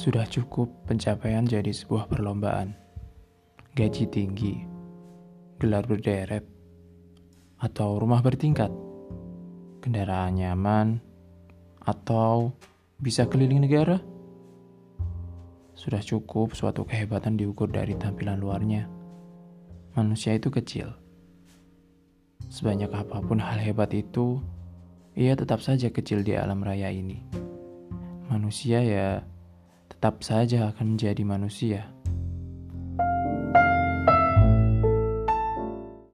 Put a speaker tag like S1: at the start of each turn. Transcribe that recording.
S1: Sudah cukup pencapaian jadi sebuah perlombaan. Gaji tinggi, gelar berderet, atau rumah bertingkat, kendaraan nyaman, atau bisa keliling negara. Sudah cukup suatu kehebatan diukur dari tampilan luarnya. Manusia itu kecil. Sebanyak apa pun hal hebat itu, ia tetap saja kecil di alam raya ini. Manusia ya tetap saja akan menjadi manusia.